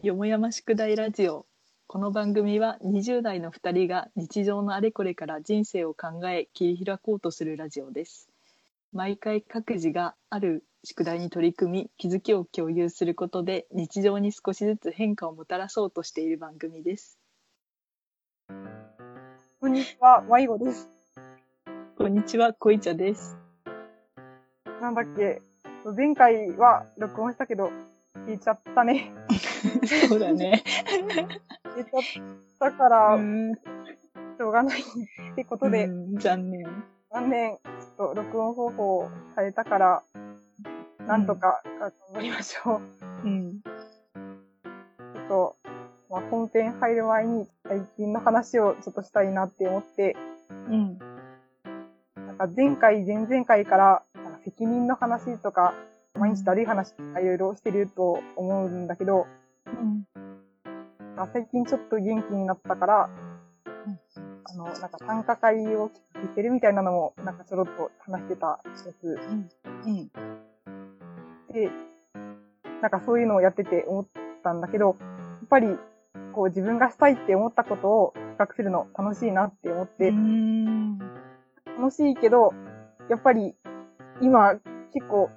よもやま宿題ラジオこの番組は20代の2人が日常のあれこれから人生を考え切り開こうとするラジオです毎回各自がある宿題に取り組み気づきを共有することで日常に少しずつ変化をもたらそうとしている番組ですこんにちは、迷子です。こんにちはこいちゃですなんだっけ、前回は録音したけど、聞いちゃったね。そうだね。聞いちゃったから、うんしょうがないってことで、うん。残念。残念、ちょっと録音方法を変えたから、なんとか頑張りましょう。うん。ちょっと、まあ、本編入る前に最近の話をちょっとしたいなって思って、うん。なんか前回、前々回から、責任の話とか、毎日だるい話とかいろいろしてると思うんだけど、うんまあ最近ちょっと元気になったから、あの、なんか参加会を聞いてるみたいなのも、なんかちょろっと話してたやつうん。で、なんかそういうのをやってて思ったんだけど、やっぱり、こう自分がしたいって思ったことを企画するの楽しいなって思って、うん。楽しいけど、やっぱり今結構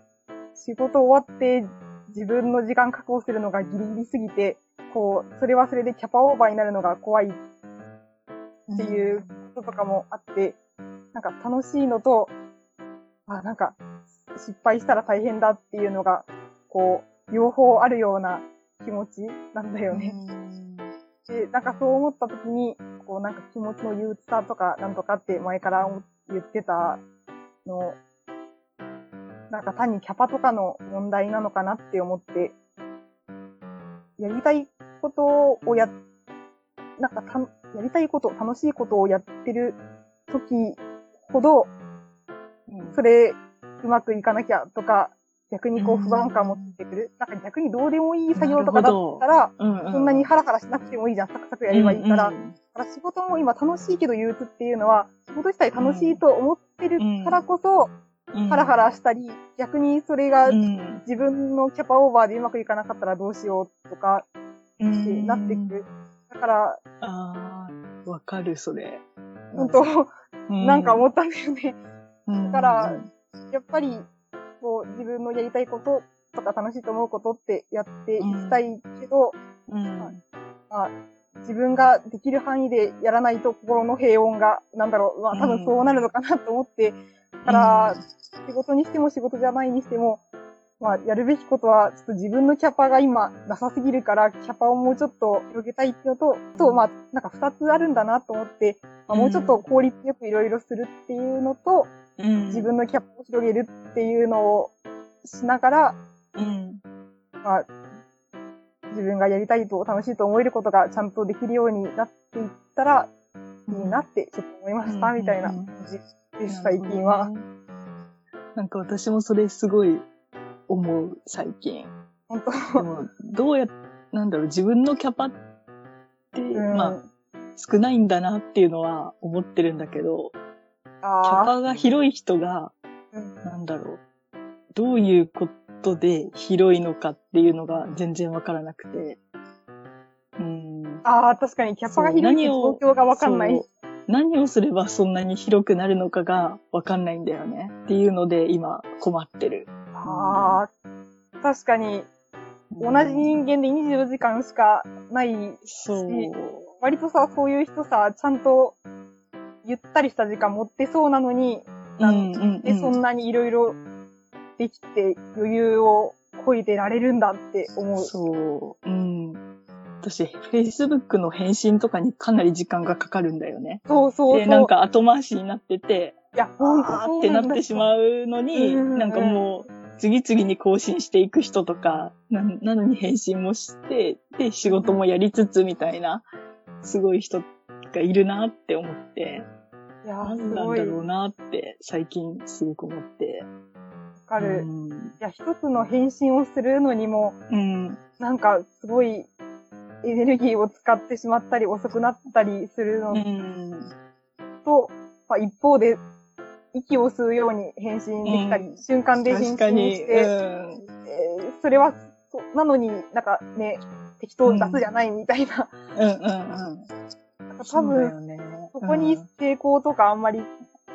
仕事終わって自分の時間確保するのがギリギリすぎて、こう、それはそれでキャパオーバーになるのが怖いっていうこととかもあって、なんか楽しいのと、あ、なんか失敗したら大変だっていうのが、こう、両方あるような気持ちなんだよね。で、なんかそう思った時に、こうなんか気持ちの憂鬱さとかなんとかって前から思言ってたの、なんか単にキャパとかの問題なのかなって思って、やりたいことをや、なんかた、やりたいこと、楽しいことをやってる時ほど、それうまくいかなきゃとか、逆にこう不安感もついてくる。なんか逆にどうでもいい作業とかだったら、そんなにハラハラしなくてもいいじゃん。サクサクやればいいから。だから仕事も今楽しいけど憂鬱っていうのは、仕事自体楽しいと思ってるからこそ、ハラハラしたり、逆にそれが自分のキャパオーバーでうまくいかなかったらどうしようとかなってく。る。だから、ああ、わかる、それ。本当、なんか思ったんだよね。だから、やっぱり、こう、自分のやりたいこととか楽しいと思うことってやっていきたいけど、うん。まあ、自分ができる範囲でやらないと心の平穏が、なんだろう、まあ多分そうなるのかなと思って、だから、仕事にしても仕事じゃないにしても、まあ、やるべきことは、ちょっと自分のキャパが今なさすぎるから、キャパをもうちょっと広げたいっていうのと、と、まあ、なんか二つあるんだなと思って、まあ、もうちょっと効率よくいろいろするっていうのと、自分のキャパを広げるっていうのをしながら、うん、まあ、自分がやりたいと楽しいと思えることがちゃんとできるようになっていったらいいなってちょっと思いました、みたいな感じです、最近は。なんか私もそれすごい思う、最近。本当でも、どうや、なんだろう、自分のキャパって、うんまあ、少ないんだなっていうのは思ってるんだけど、キャあパが広い人が、ーうんなんだろう、どういうことで広いのかっていうのが全然わからなくて。うん。あー、確かにキャパが広いって状況がわかんない。何をすればそんなに広くなるのかがわかんないんだよね。っていうので今困ってる。あー、確かに同じ人間で24時間しかないそう。割とさ、そういう人さ、ちゃんとゆったりした時間持ってそうなのに、なんでそんなにいろいろできて余裕をこいでられるんだって思う。そう。うん。私、Facebook の返信とかにかなり時間がかかるんだよね。そうそうそう。で、なんか後回しになってて、いや、ほんーってなってしまうのに、うんなんかもう、次々に更新していく人とか、ななのに返信もして、で、仕事もやりつつみたいな、すごい人がいるなって思って、いやー、なんすごい。なんだろうわなって、最近すごく思って。かる。いうん。や、一つの返信をするのにも、うん。なんか、すごい、エネルギーを使ってしまったり、遅くなったりするのうん。と、まあ、一方で、息を吸うように返信できたり、うん瞬間で返確かに。信して、うん。えーそれは、そなのになんかね、適当雑じゃないみたいな。うんうんうん。なんか多分、よね。そこに成功とかあんまり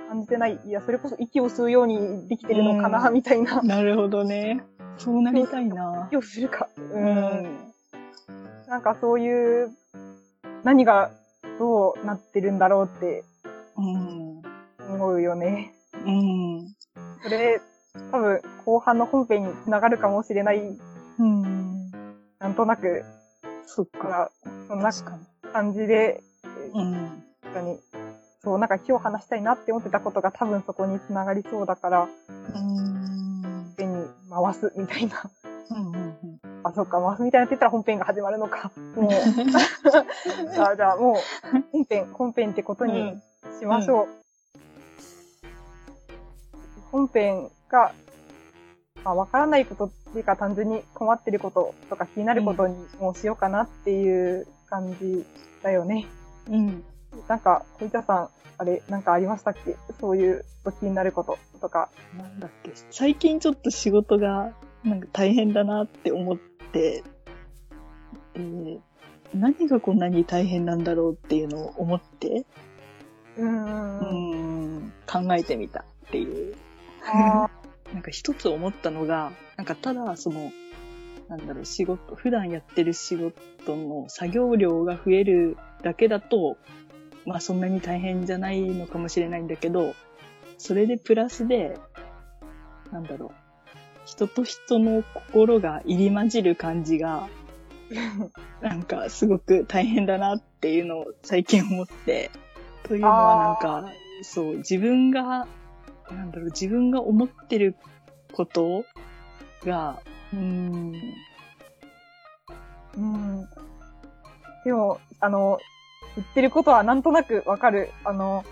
感じてない。いや、それこそ息を吸うようにできてるのかな、うんみたいなう。んなるほどね。そうなりたいな。息をするか。う。うんん。なんかそういう、何がどうなってるんだろうってうん。思うよね。うん。それ、多分、後半の本編につながるかもしれない。うん。なんとなく、そっか。そんな。感じで、うん。確かに、そう、なんか今日話したいなって思ってたことが多分そこにつながりそうだから、うん。手に回すみたいな。うんうんあ、そっか、回すみたいなって言ったら本編が始まるのか。もう、じゃあ、じゃあもう、本編、本編ってことにうん。しましょう。本編が、まあ、わからないことっていうか単純に困ってることとか気になることにもうしようかなっていう感じだよね。うん。なんか、小板さん、あれ、なんかありましたっけ？そういう気になることとか。なんだっけ？最近ちょっと仕事がなんか大変だなって思って、えー何がこんなに大変なんだろうっていうのを思って、うーん。うん、考えてみたっていう。あ なんか一つ思ったのが、なんかただその、なんだろう、仕事、普段やってる仕事の作業量が増えるだけだと、まあそんなに大変じゃないのかもしれないんだけど、それでプラスで、なんだろう、人と人の心が入り混じる感じが、なんかすごく大変だなっていうのを最近思って、というのはなんか、そう、自分が、なんだろう、自分が思ってることが、うーん、うん。でも、あの、言ってることはなんとなくわかる。あの、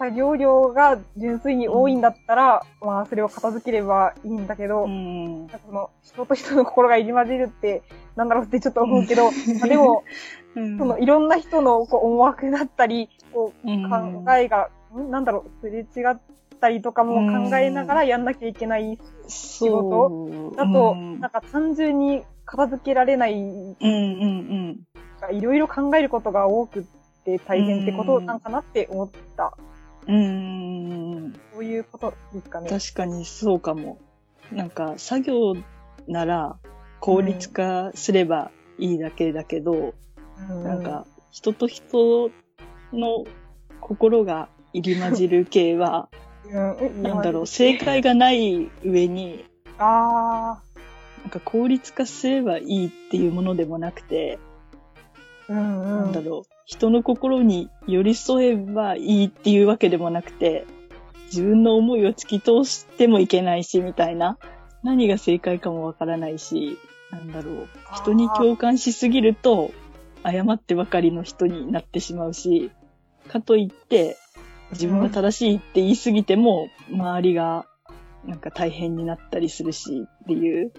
作業量が純粋に多いんだったら、まあ、それを片付ければいいんだけど、うん。なんかその、人と人の心が入り混じるって、なんだろうってちょっと思うけど、まあでも、うん。その、いろんな人のこう思惑だったり、こう、うん。考えが、ん？なんだろう、すれ違ったりとかも考えながらやんなきゃいけないそう。だと、うん。なんか単純に片付けられないうんうんいろいろ考えることが多くって大変ってことなんかなって思った。うん。うん。そういうことですかね。確かにそうかも。なんか、作業なら効率化すればいいだけだけど、うんなん、か、人と人の心が入り混じる系は、うん、なんだろう、正解がない上に、あなんか効率化すればいいっていうものでもなくて、あ、うんうん。なんだろう、人の心に寄り添えばいいっていうわけでもなくて、自分の思いを突き通してもいけないし、みたいな。何が正解かもわからないし、なんだろう、人に共感しすぎると、誤ってばかりの人になってしまうし、かといって、自分が正しいって言いすぎても、周りが、なんか大変になったりするし、っていう、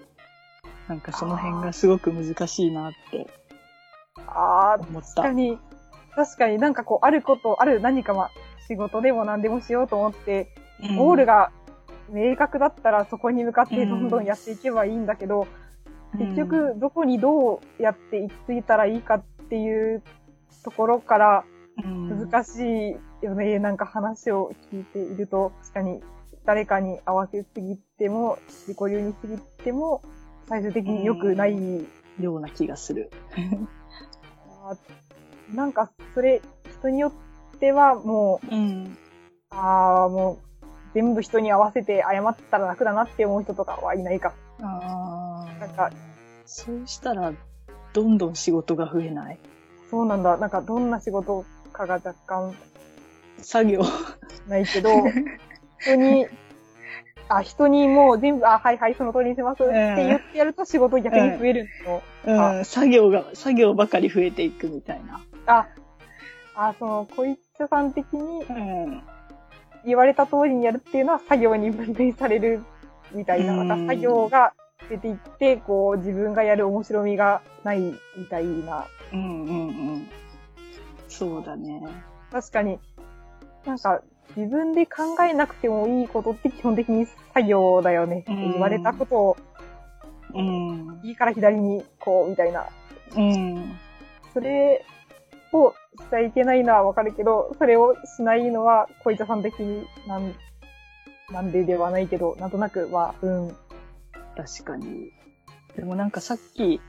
なんかその辺がすごく難しいなって思った。確かに、確かになんかこう、あること、ある何かまあ、仕事でも何でもしようと思って、ゴールが明確だったらそこに向かってどんどんやっていけばいいんだけど、結局、どこにどうやって行き着いたらいいかっていうところから難難しいよね。なんか話を聞いていると、確かに誰かに合わせすぎても、自己流にすぎても、最終的に良くない。ような気がする。なんか、それ、人によってはもう、うん。ああ、もう、全部人に合わせて謝ったら楽だなって思う人とかはいないか。ああ。なんか、そうしたら、どんどん仕事が増えない？そうなんだ。なんか、どんな仕事かが若干作業。ないけど、人に、あ、人にもう全部、あ、はいはい、その通りにしますって言ってやると仕事逆に増えるの。うん、作業が、作業ばかり増えていくみたいな。あ、あ、その、小一さん的にうん。言われた通りにやるっていうのは作業に分類されるみたいな。うんなんか作業が出ていって、こう、自分がやる面白みがないみたいな。うんうんうん。そうだね。確かに、なんか、自分で考えなくてもいいことって基本的に作業だよね。うん言われたことをうん。右から左にこう、みたいな。うん。それをしちゃいけないのはわかるけど、それをしないのは、小板さん的になん、なんでではないけど、なんとなくは、うん、確かに。でもなんかさっき、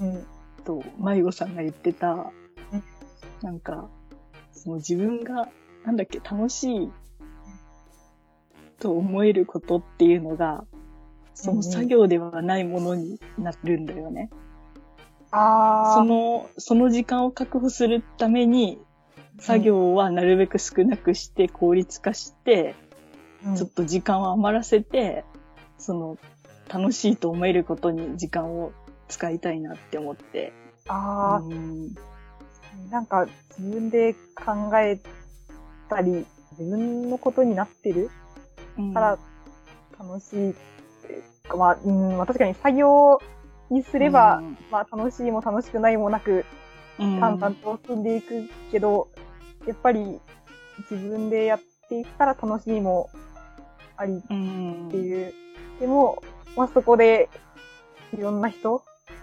うん、と、迷子さんが言ってたうん、なんか、その自分が、なんだっけ、楽しいと思えることっていうのが、その作業ではないものになるんだよね。あその、その時間を確保するために、作業はなるべく少なくして効率化して、ー、ちょっと時間を余らせて、その、楽しいと思えることに時間を使いたいなって思って。あうん。あ、なんか自分で考えたり、自分のことになってるうん。から楽しい。っていうか、まあ、うん、まあ確かに作業にすれば、まあ楽しいも楽しくないもなく、うん。淡々と進んでいくけど、やっぱり自分でやっていくから楽しいもありうん。っていう。でも、まあそこでいろんな人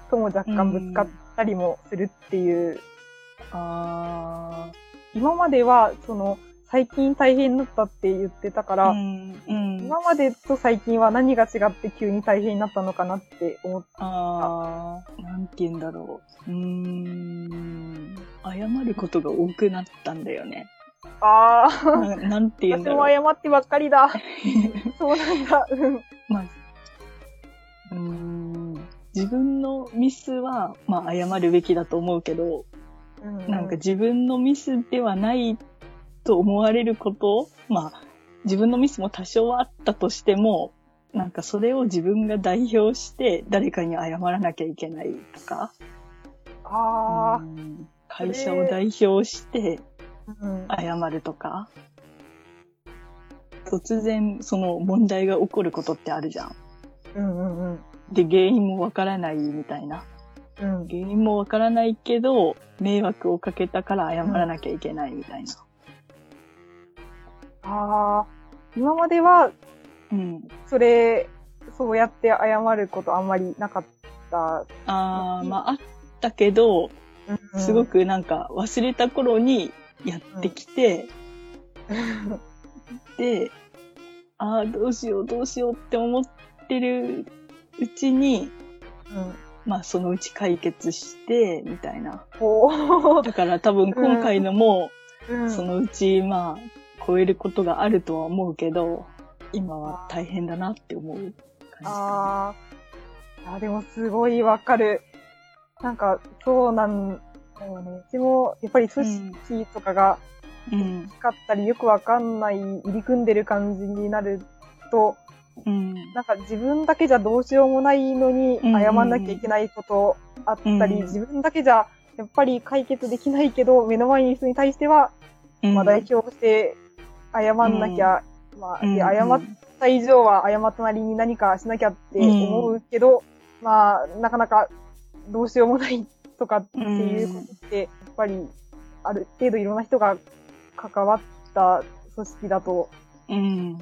とも若干ぶつかったりもするっていう。あ今までは、その、最近大変だったって言ってたから、あ、うん、うん。今までと最近は何が違って急に大変になったのかなって思っああ、なんて言うんだろう。うーん。謝ることが多くなったんだよね。ああ、ななんて言うん私だろう。も謝ってばっかりだ。そうなんだ。うん。まあ、うーん。自分のミスは、まあ、謝るべきだと思うけど、うんなんか自分のミスではないと思われることまあ、自分のミスも多少はあったとしても、なんかそれを自分が代表して誰かに謝らなきゃいけないとか、あうん会社を代表してあ、うん。謝るとか、突然その問題が起こることってあるじゃん。うんうんうん。で、原因もわからないみたいな。うん。原因もわからないけど、迷惑をかけたから謝らなきゃいけないみたいな。ああ、今までは、うん。それ、そうやって謝ることあんまりなかった。ああ、まああったけど、うんすご、くなんか忘れた頃にやってきて、で、ああ、どうしようどうしようって思ってるうちに、うん。まあそのうち解決して、みたいな。こだから多分今回のも、う、うん。そのうちまあ超えることがあるとは思うけど、今は大変だなって思う感じかああ。あ、でもすごいわかる。なんか、そうなんだよね。うちも、やっぱり組織とかがな。うん。使ったりよくわかんない、入り組んでる感じになると、うん。なんか自分だけじゃどうしようもないのにうん謝んなきゃいけないことあったり、うん自分だけじゃやっぱり解決できないけど、目の前にいる人に対しては、まあ代表して謝んなきゃ、まあ、うんで謝った以上は謝ったなりに何かしなきゃって思うけど、まあ、なかなかどうしようもないとかっていうことって、やっぱりある程度いろんな人が関わった組織だと、うん。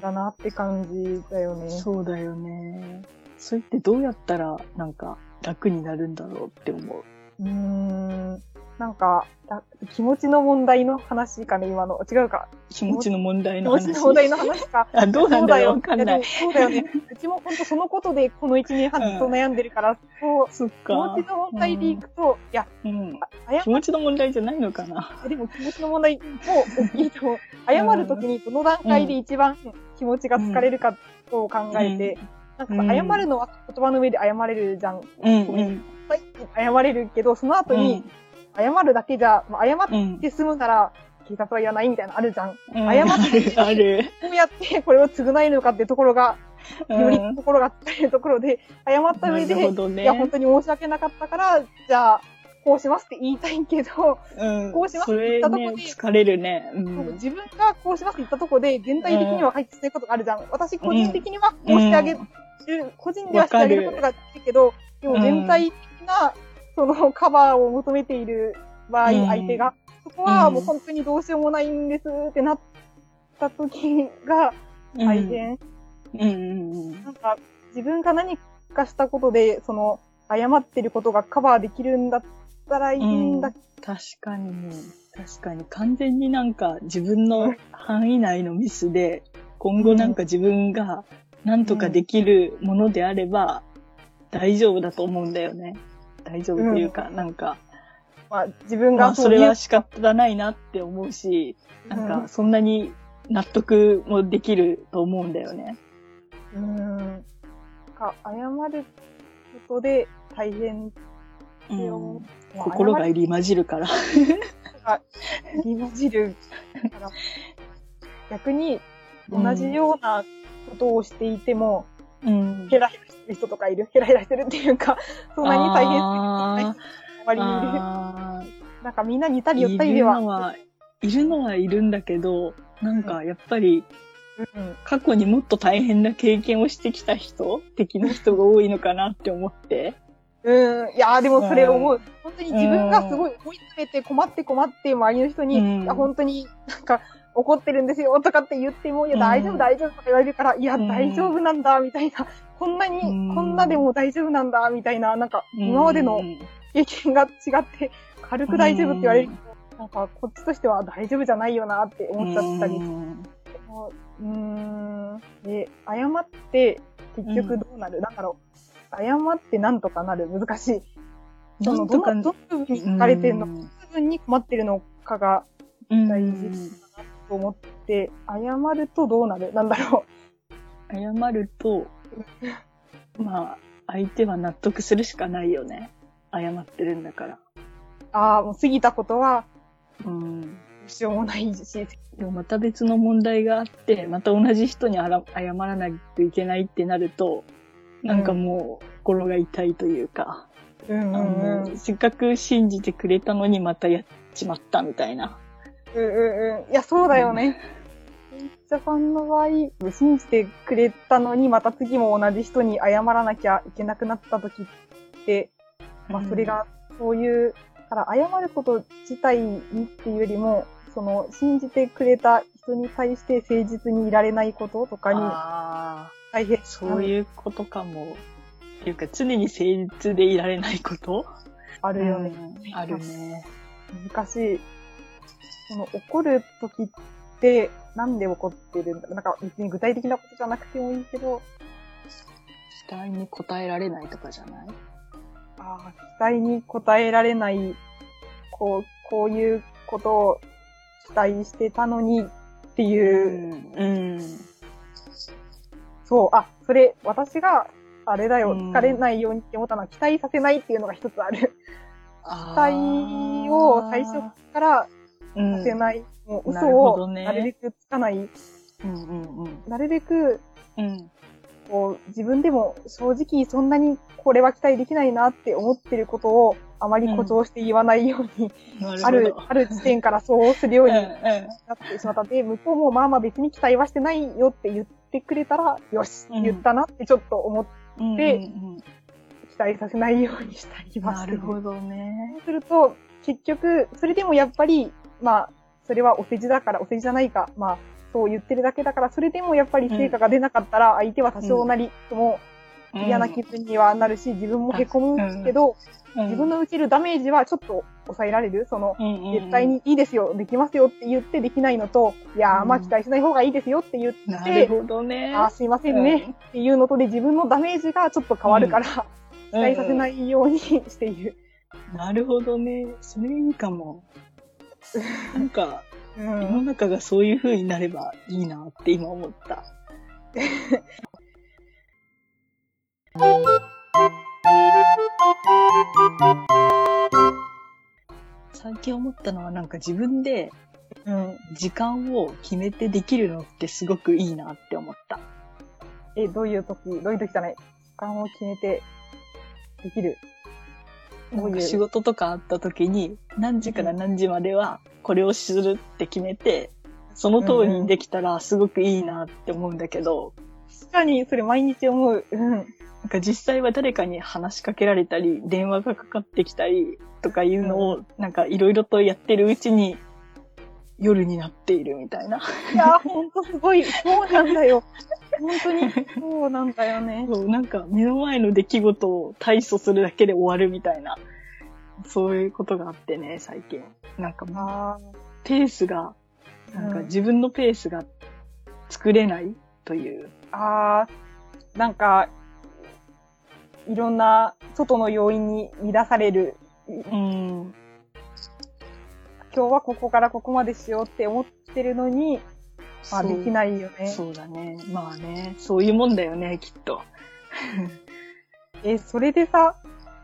だなって感じだよね。そうだよね。それってどうやったらなんか楽になるんだろうって思う。うーん。なんか、だ気持ちの問題の話かね、今の。違うか。気持ちの問題気の話。持ちの問題の話か。あ、どうなんだろうわかんない。そうだよね。うちも本当そのことでこの1年半ずっと悩んでるから、そう、そっ気か。持ちの問題でいくと、いや、うん。謝気持ちの問題じゃないのかな。でも気持ちの問題も大きいと。謝るときにどの段階で一番気持ちが疲れるかと考えて、なんか謝るのは言葉の上で謝れるじゃん。うん謝れるけど、その後うん。に謝るだけじゃ、まあ、謝っうん。て済むなら、警察は言わないみたいなのあるじゃん。こうん謝って ある。ある。うやってこれを償えるのかっていうところが、よりうん心が疲れるところで、謝った上で、ね。いや、本当に申し訳なかったから、じゃあ、こうしますって言いたいけど、うん。こうしますそれ言ったとこね、で疲れるね。うん。自分がこうしますって言ったところで、全体的には解決しないことがあるじゃん。私個人的にはこうしてあげる、個人ではしてあげることができるけど、でも全体的な、そのカバーを求めている場合、うん相手が、そこはもう本当にどうしようもないんですってなった時が大変。なんか、自分が何かしたことで、その、謝ってることがカバーできるんだったらいいんだ。確かに、確かに完全になんか自分の範囲内のミスで、今後なんか自分が何とかできるものであれば大丈夫だと思うんだよね。大丈夫っていうか、なんか、まあ、自分まあそうれは仕方ないなって思うし、なんかそんなに納得もできると思うんだよね。うん。なんか、謝ることで大変うん心が謝入り混じるから。り混じるから、逆に同じようなことをしていても、うん。ヘラヘラしてる人とかいる。ヘラヘラしてるっていうか、そんなに大変あすぎない人もあまりいる。あなんかみんな似たーり寄ったりいでは。るのは、いるのはいるんだけど、なんかやっぱりうん過去にもっと大変な経験をしてきた人的な人が多いのかなって思って。うん。いやーでもそれ思う。本当に自分がすごい追い詰めて困って困って周りの人に、うん本当になんか怒ってるんですよとかって言っても、いやうん大丈夫大丈夫とか言われるから、いやうん大丈夫なんだみたいな。こんなに、うん。こんなでも大丈夫なんだみたいな、なんか今までのうん経験が違って、軽く大丈夫って言われる。と、なんかこっちとしては大丈夫じゃないよなって思っちゃったり。うん。うーん。で、謝って結局どうなる、なんだろう。謝ってなんとかなる。難しい。そのどの、どの部分に書かれてるの、うん。どの部分に困ってるのかがうん。大事と思って、謝るとどうなる？なんだろ 謝ると、まあ、相手は納得するしかないよね。謝ってるんだから。う。ああ、もう過ぎたことはうん。どうしようもないし、でもまた別の問題があって、また同じ人にあら謝らないといけないってなると、なんかもう心が痛いというか、うんあのせっかく信じてくれたのにまたやっちまったみたいな。うんうんうん。いや、そうだよね。ジャパンの場合、信じてくれたのに、また次も同じ人に謝らなきゃいけなくなった時って、まあ、それが、そういう、だから謝ること自体にっていうよりも、その、信じてくれた人に対して誠実にいられないこととかに大変。そういうことかも。っていうか、常に誠実でいられないこと？あるよね。うんあるね。難しい。その、怒る時って、なんで怒ってるんだなんか別に具体的なことじゃなくてもいいけど、期待に応えられないとかじゃない？ああ、期待に応えられない、こう、こういうことを期待してたのにっていう、ん。うん。そう、あ、それ、私が、あれだよ、うん疲れないようにって思ったのは、期待させないっていうのが一つある。期期待を最初からうんさせない。もうなる嘘をなるべくつかない。うんうんうん。なるべく、うん。こう、自分でも正直そんなにこれは期待できないなって思ってることをあまり誇張して言わないように、なるほど。ある、ある時点からそうするようにうんうん。なってしまったんで、向こうもまあまあ別に期待はしてないよって言ってくれたら、よし、うん言ったなってちょっと思って期待させないようにしたりうん、はする。なるほどね。そうすると、結局、それでもやっぱり、まあ、それはお世辞だから、お世辞じゃないか、まあ、そう言ってるだけだから、それでもやっぱり成果が出なかったら、相手は多少なりとも嫌な気分にはなるし、自分も凹むけど、自分の、の受けるダメージはちょっと抑えられる。その、絶対にいいですよ、できますよって言ってできないのと、いやー、うんまあ期待しない方がいいですよって言って、なるほどね。あーすいませんねっていうのとで自分のダメージがちょっと変わるから、期待させないようにしている。なるほどね。それいいかも。なんか、う世のん。中がそういう風になればいいなって今思った。最近思ったのはなんか自分でうん。時間を決めてできるのってすごくいいなって思った。え、どういう時、どういう時じゃない？時間を決めてできる。どなうんいうか仕事とかあった時に何時から何時まではこれをするって決めて、その通りにできたらすごくいいなって思うんだけど、確かに、それ毎日思う。うん。なんか実際は誰かに話しかけられたり、電話がかかってきたりとかいうのを、なんかいろいろとやってるうちに夜になっているみたいな。いやー、ほんとすごい。そうなんだよ。本当にそうなんだよね。そう、なんか目の前の出来事を対処するだけで終わるみたいな、そういうことがあってね、最近。なんかもう、あペースが、なんかうん自分のペースが作れないという。あ、あーなんか、いろんな外の要因に乱される。うん。今日はここからここまでしようって思ってるのに、まあできないよね。そうだね。まあね、そういうもんだよね、きっと。え、それでさ、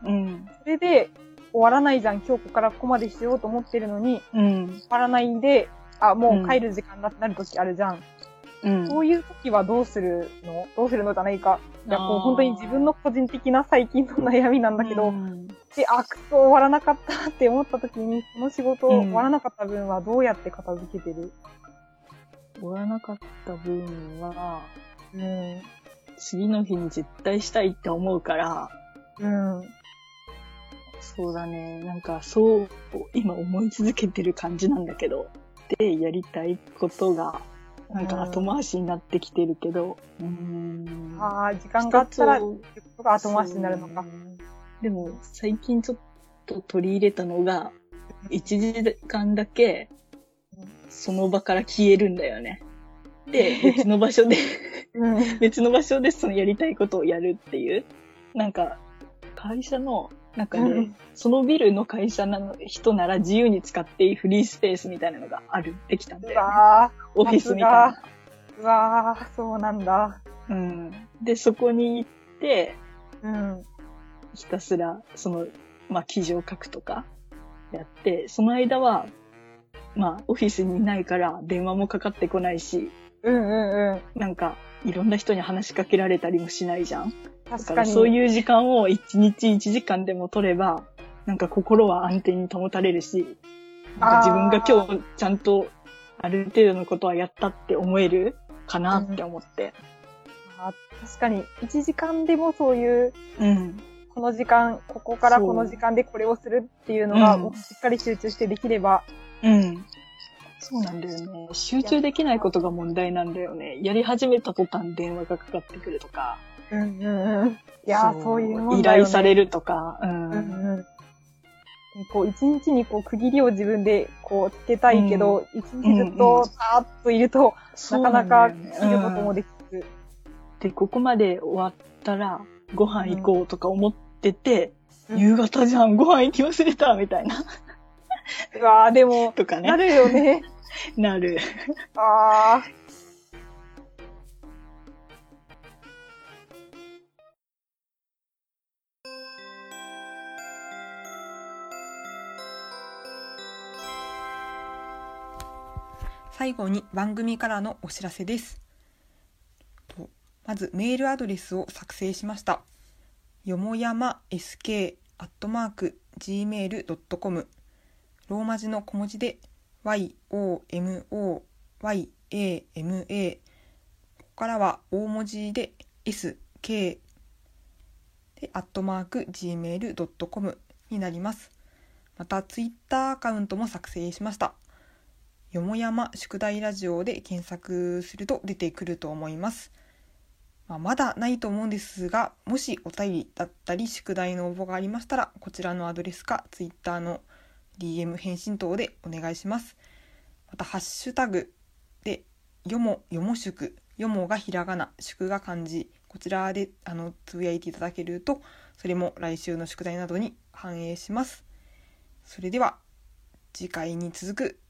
うん。それで終わらないじゃん。今日ここからここまでしようと思ってるのに、うん。終わらないんで、あ、もう帰る時間だってなる時あるじゃん。うん。そういう時はどうするの？どうするのじゃないか。いや、こう本当に自分の個人的な最近の悩みなんだけど、うんで、あ、くそ終わらなかったって思った時に、この仕事うん終わらなかった分はどうやって片付けてる？終わらなかった分は、うん。次の日に絶対したいって思うから、うん。そうだね。なんか、そう、今思い続けてる感じなんだけど、で、やりたいことが、なんか後回しになってきてるけど、うーん。ああ、時間があったら、後回しになるのか。でも、最近ちょっと取り入れたのが、1時間だけ、その場から消えるんだよね。で、別の場所で、うん。別の場所でそのやりたいことをやるっていう。なんか、会社の中で、うんそのビルの会社の人なら自由に使っていいフリースペースみたいなのがある、できたんだうよ、ね。わオフィスみたいな。ー、うわー、そうなんだ。うん。で、そこに行って、うん。ひたすら、その、まあ、記事を書くとか、やって、その間は、まあ、オフィスにいないから電話もかかってこないし、うんうんうん。なんか、いろんな人に話しかけられたりもしないじゃん。確からに。そういう時間を1日1時間でも取れば、なんか心は安定に保たれるし、なんか自分が今日ちゃんとある程度のことはやったって思えるかなって思って。あ確かに、1時間でもそういう、うん。この時間、ここからこの時間でこれをするっていうのが、うんもうしっかり集中してできれば、うん。そうなんだよね。集中できないことが問題なんだよね。やり始めた途端電話がかかってくるとか。うんうんうん。いやー、そういうもんね。頼されるとか。うん。うんうん。でこう、一日にこう、区切りを自分でこう、つけたいけど、一、日ずっと、さーっといると、そうなかなか切ることもできず。で、ここまで終わったら、ご飯行こうとか思ってて、うん夕方じゃん、ご飯行き忘れた、みたいな。うわー、でも、とかね。なるよね。なる。あー。最後に番組からのお知らせです。まずメールアドレスを作成しました。よもやま sk.gmail.com ローマ字の小文字で yomoyama ここからは大文字で sk でアットマーク gmail.com になります。またツイッターアカウントも作成しました。よもやま宿題ラジオで検索すると出てくると思います。まあ、まだないと思うんですが、もしお便りだったり宿題の応募がありましたら、こちらのアドレスか Twitter の DM 返信等でお願いします。また、ハッシュタグで、よも、よも宿、よもがひらがな、宿が漢字、こちらであのつぶやいていただけると、それも来週の宿題などに反映します。それでは、次回に続く